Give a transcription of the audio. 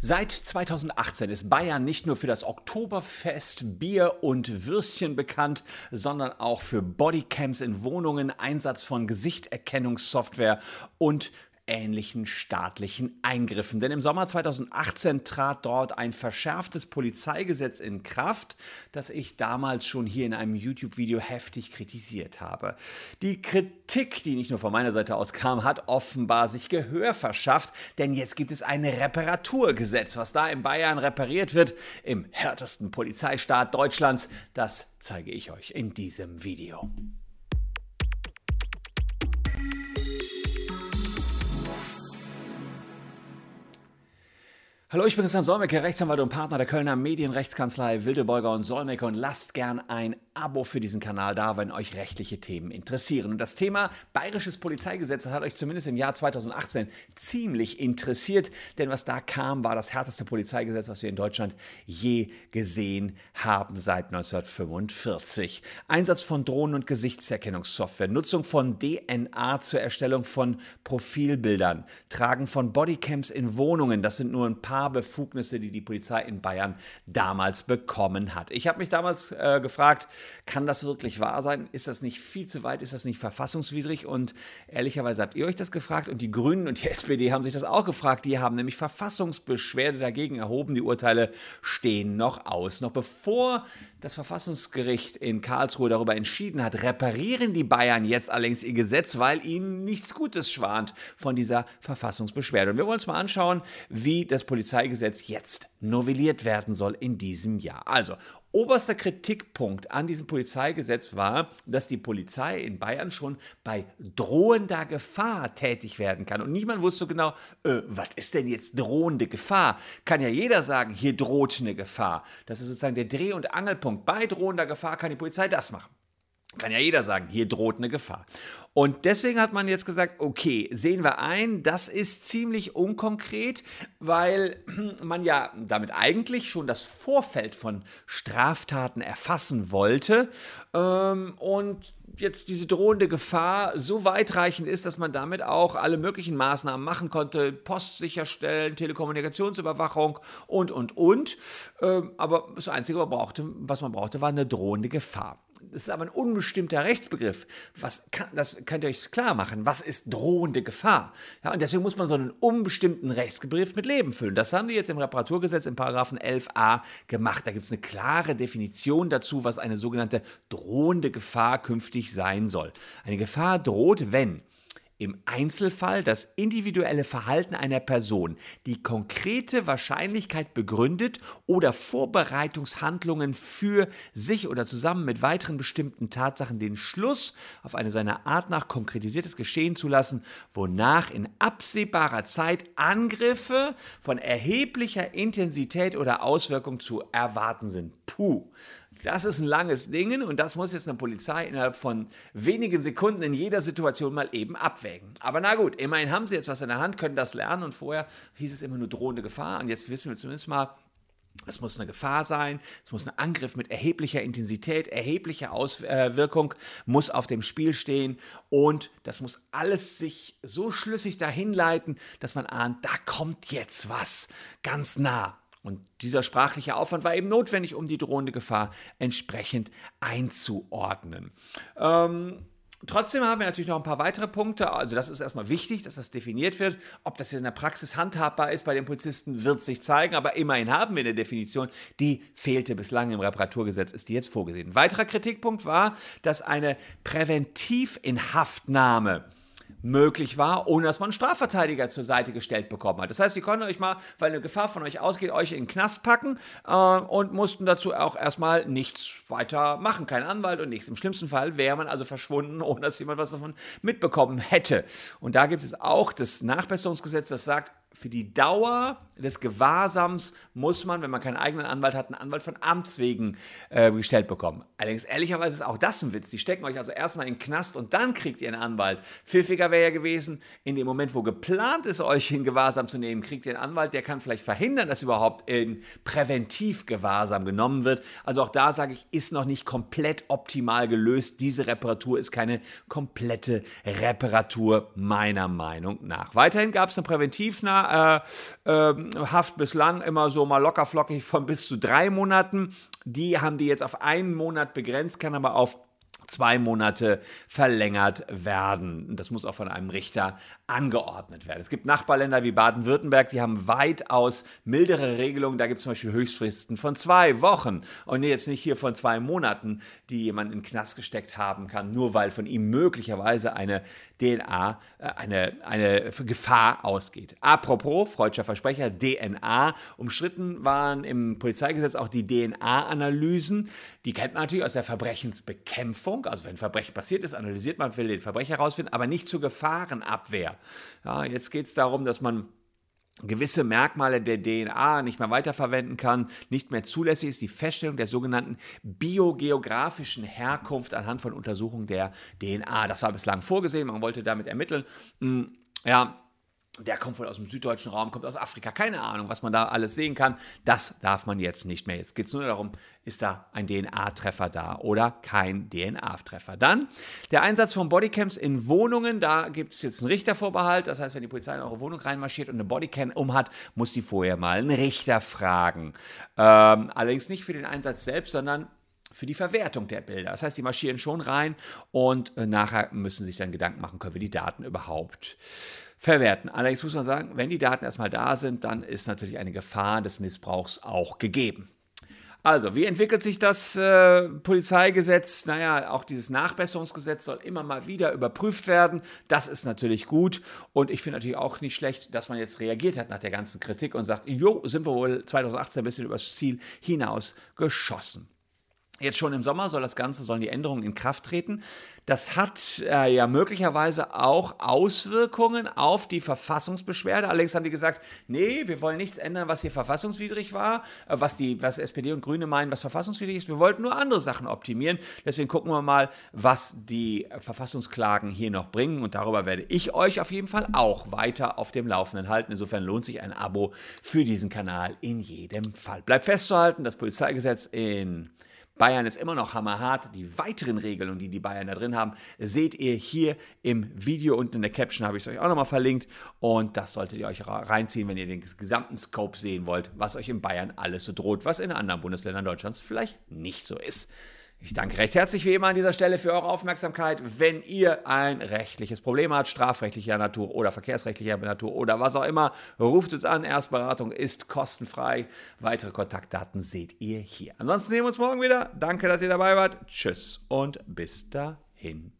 Seit 2018 ist Bayern nicht nur für das Oktoberfest, Bier und Würstchen bekannt, sondern auch für Bodycams in Wohnungen, Einsatz von Gesichterkennungssoftware und ähnlichen staatlichen Eingriffen. Denn im Sommer 2018 trat dort ein verschärftes Polizeigesetz in Kraft, das ich damals schon hier in einem YouTube-Video heftig kritisiert habe. Die Kritik, die nicht nur von meiner Seite aus kam, hat offenbar sich Gehör verschafft, denn jetzt gibt es ein Reparaturgesetz, was da in Bayern repariert wird, im härtesten Polizeistaat Deutschlands. Das zeige ich euch in diesem Video. Hallo, ich bin Christian Solmecke, Rechtsanwalt und Partner der Kölner Medienrechtskanzlei Wildeborger und Solmecke und lasst gern ein Abo für diesen Kanal da, wenn euch rechtliche Themen interessieren. Und das Thema Bayerisches Polizeigesetz hat euch zumindest im Jahr 2018 ziemlich interessiert, denn was da kam, war das härteste Polizeigesetz, was wir in Deutschland je gesehen haben seit 1945. Einsatz von Drohnen und Gesichtserkennungssoftware, Nutzung von DNA zur Erstellung von Profilbildern, Tragen von Bodycams in Wohnungen, das sind nur ein paar paar Befugnisse, die die Polizei in Bayern damals bekommen hat. Ich habe mich damals äh, gefragt, kann das wirklich wahr sein? Ist das nicht viel zu weit? Ist das nicht verfassungswidrig? Und ehrlicherweise habt ihr euch das gefragt und die Grünen und die SPD haben sich das auch gefragt. Die haben nämlich Verfassungsbeschwerde dagegen erhoben. Die Urteile stehen noch aus. Noch bevor das Verfassungsgericht in Karlsruhe darüber entschieden hat, reparieren die Bayern jetzt allerdings ihr Gesetz, weil ihnen nichts Gutes schwant von dieser Verfassungsbeschwerde. Und wir wollen uns mal anschauen, wie das Polizei Polizeigesetz jetzt novelliert werden soll in diesem Jahr. Also, oberster Kritikpunkt an diesem Polizeigesetz war, dass die Polizei in Bayern schon bei drohender Gefahr tätig werden kann. Und niemand wusste genau, äh, was ist denn jetzt drohende Gefahr? Kann ja jeder sagen, hier droht eine Gefahr. Das ist sozusagen der Dreh- und Angelpunkt. Bei drohender Gefahr kann die Polizei das machen. Kann ja jeder sagen, hier droht eine Gefahr. Und deswegen hat man jetzt gesagt, okay, sehen wir ein, das ist ziemlich unkonkret, weil man ja damit eigentlich schon das Vorfeld von Straftaten erfassen wollte. Ähm, und jetzt diese drohende Gefahr so weitreichend ist, dass man damit auch alle möglichen Maßnahmen machen konnte, Post sicherstellen, Telekommunikationsüberwachung und, und, und. Ähm, aber das Einzige, was man brauchte, war eine drohende Gefahr. Das ist aber ein unbestimmter Rechtsbegriff. Was kann, das könnt ihr euch klar machen. Was ist drohende Gefahr? Ja, und deswegen muss man so einen unbestimmten Rechtsbegriff mit Leben füllen. Das haben die jetzt im Reparaturgesetz im Paragraphen 11a gemacht. Da gibt es eine klare Definition dazu, was eine sogenannte drohende Gefahr künftig sein soll. Eine Gefahr droht, wenn im Einzelfall das individuelle Verhalten einer Person die konkrete Wahrscheinlichkeit begründet oder Vorbereitungshandlungen für sich oder zusammen mit weiteren bestimmten Tatsachen den Schluss auf eine seiner Art nach konkretisiertes Geschehen zu lassen, wonach in absehbarer Zeit Angriffe von erheblicher Intensität oder Auswirkung zu erwarten sind. Puh. Das ist ein langes Ding und das muss jetzt eine Polizei innerhalb von wenigen Sekunden in jeder Situation mal eben abwägen. Aber na gut, immerhin haben sie jetzt was in der Hand, können das lernen und vorher hieß es immer nur drohende Gefahr und jetzt wissen wir zumindest mal, es muss eine Gefahr sein, es muss ein Angriff mit erheblicher Intensität, erheblicher Auswirkung muss auf dem Spiel stehen und das muss alles sich so schlüssig dahin leiten, dass man ahnt, da kommt jetzt was ganz nah. Und dieser sprachliche Aufwand war eben notwendig, um die drohende Gefahr entsprechend einzuordnen. Ähm, Trotzdem haben wir natürlich noch ein paar weitere Punkte. Also das ist erstmal wichtig, dass das definiert wird. Ob das in der Praxis handhabbar ist bei den Polizisten, wird sich zeigen. Aber immerhin haben wir eine Definition, die fehlte bislang im Reparaturgesetz, ist die jetzt vorgesehen. Ein weiterer Kritikpunkt war, dass eine Präventivinhaftnahme möglich war, ohne dass man einen Strafverteidiger zur Seite gestellt bekommen hat. Das heißt, sie konnten euch mal, weil eine Gefahr von euch ausgeht, euch in den Knast packen äh, und mussten dazu auch erstmal nichts weiter machen. Kein Anwalt und nichts. Im schlimmsten Fall wäre man also verschwunden, ohne dass jemand was davon mitbekommen hätte. Und da gibt es auch das Nachbesserungsgesetz, das sagt, für die Dauer des Gewahrsams muss man, wenn man keinen eigenen Anwalt hat, einen Anwalt von Amts wegen äh, gestellt bekommen. Allerdings, ehrlicherweise ist auch das ein Witz. Die stecken euch also erstmal in den Knast und dann kriegt ihr einen Anwalt. Pfiffiger wäre ja gewesen, in dem Moment, wo geplant ist, euch in Gewahrsam zu nehmen, kriegt ihr einen Anwalt, der kann vielleicht verhindern, dass überhaupt in Präventivgewahrsam genommen wird. Also auch da sage ich, ist noch nicht komplett optimal gelöst. Diese Reparatur ist keine komplette Reparatur meiner Meinung nach. Weiterhin gab es eine Präventivnah Äh, äh, Haft bislang immer so mal lockerflockig von bis zu drei Monaten. Die haben die jetzt auf einen Monat begrenzt, kann aber auf zwei Monate verlängert werden. Das muss auch von einem Richter angeordnet werden. Es gibt Nachbarländer wie Baden-Württemberg, die haben weitaus mildere Regelungen. Da gibt es zum Beispiel Höchstfristen von zwei Wochen und jetzt nicht hier von zwei Monaten, die jemand in den Knast gesteckt haben kann, nur weil von ihm möglicherweise eine DNA, äh, eine, eine Gefahr ausgeht. Apropos, freudscher Versprecher, DNA. Umstritten waren im Polizeigesetz auch die DNA-Analysen. Die kennt man natürlich aus der Verbrechensbekämpfung. Also wenn Verbrechen passiert ist, analysiert man, will den Verbrecher herausfinden, aber nicht zur Gefahrenabwehr. Ja, jetzt geht es darum, dass man gewisse Merkmale der DNA nicht mehr weiterverwenden kann, nicht mehr zulässig ist die Feststellung der sogenannten biogeografischen Herkunft anhand von Untersuchungen der DNA. Das war bislang vorgesehen, man wollte damit ermitteln. Hm, ja, der kommt wohl aus dem süddeutschen Raum, kommt aus Afrika, keine Ahnung, was man da alles sehen kann. Das darf man jetzt nicht mehr. Jetzt geht es nur darum, ist da ein DNA-Treffer da oder kein DNA-Treffer. Dann der Einsatz von Bodycams in Wohnungen, da gibt es jetzt einen Richtervorbehalt. Das heißt, wenn die Polizei in eure Wohnung reinmarschiert und eine Bodycam umhat, muss sie vorher mal einen Richter fragen. Ähm, allerdings nicht für den Einsatz selbst, sondern für die Verwertung der Bilder. Das heißt, die marschieren schon rein und äh, nachher müssen sich dann Gedanken machen, können wir die Daten überhaupt verwerten. Allerdings muss man sagen, wenn die Daten erstmal da sind, dann ist natürlich eine Gefahr des Missbrauchs auch gegeben. Also, wie entwickelt sich das äh, Polizeigesetz? Naja, auch dieses Nachbesserungsgesetz soll immer mal wieder überprüft werden. Das ist natürlich gut. Und ich finde natürlich auch nicht schlecht, dass man jetzt reagiert hat nach der ganzen Kritik und sagt, jo, sind wir wohl 2018 ein bisschen übers Ziel hinaus geschossen. Jetzt schon im Sommer soll das Ganze, sollen die Änderungen in Kraft treten. Das hat äh, ja möglicherweise auch Auswirkungen auf die Verfassungsbeschwerde. Allerdings haben die gesagt, nee, wir wollen nichts ändern, was hier verfassungswidrig war, äh, was die, was SPD und Grüne meinen, was verfassungswidrig ist. Wir wollten nur andere Sachen optimieren. Deswegen gucken wir mal, was die Verfassungsklagen hier noch bringen. Und darüber werde ich euch auf jeden Fall auch weiter auf dem Laufenden halten. Insofern lohnt sich ein Abo für diesen Kanal in jedem Fall. Bleibt festzuhalten, das Polizeigesetz in Bayern ist immer noch hammerhart. Die weiteren Regelungen, die die Bayern da drin haben, seht ihr hier im Video unten in der Caption, habe ich es euch auch nochmal verlinkt. Und das solltet ihr euch reinziehen, wenn ihr den gesamten Scope sehen wollt, was euch in Bayern alles so droht, was in anderen Bundesländern Deutschlands vielleicht nicht so ist. Ich danke recht herzlich wie immer an dieser Stelle für eure Aufmerksamkeit. Wenn ihr ein rechtliches Problem habt, strafrechtlicher Natur oder verkehrsrechtlicher Natur oder was auch immer, ruft uns an. Erstberatung ist kostenfrei. Weitere Kontaktdaten seht ihr hier. Ansonsten sehen wir uns morgen wieder. Danke, dass ihr dabei wart. Tschüss und bis dahin.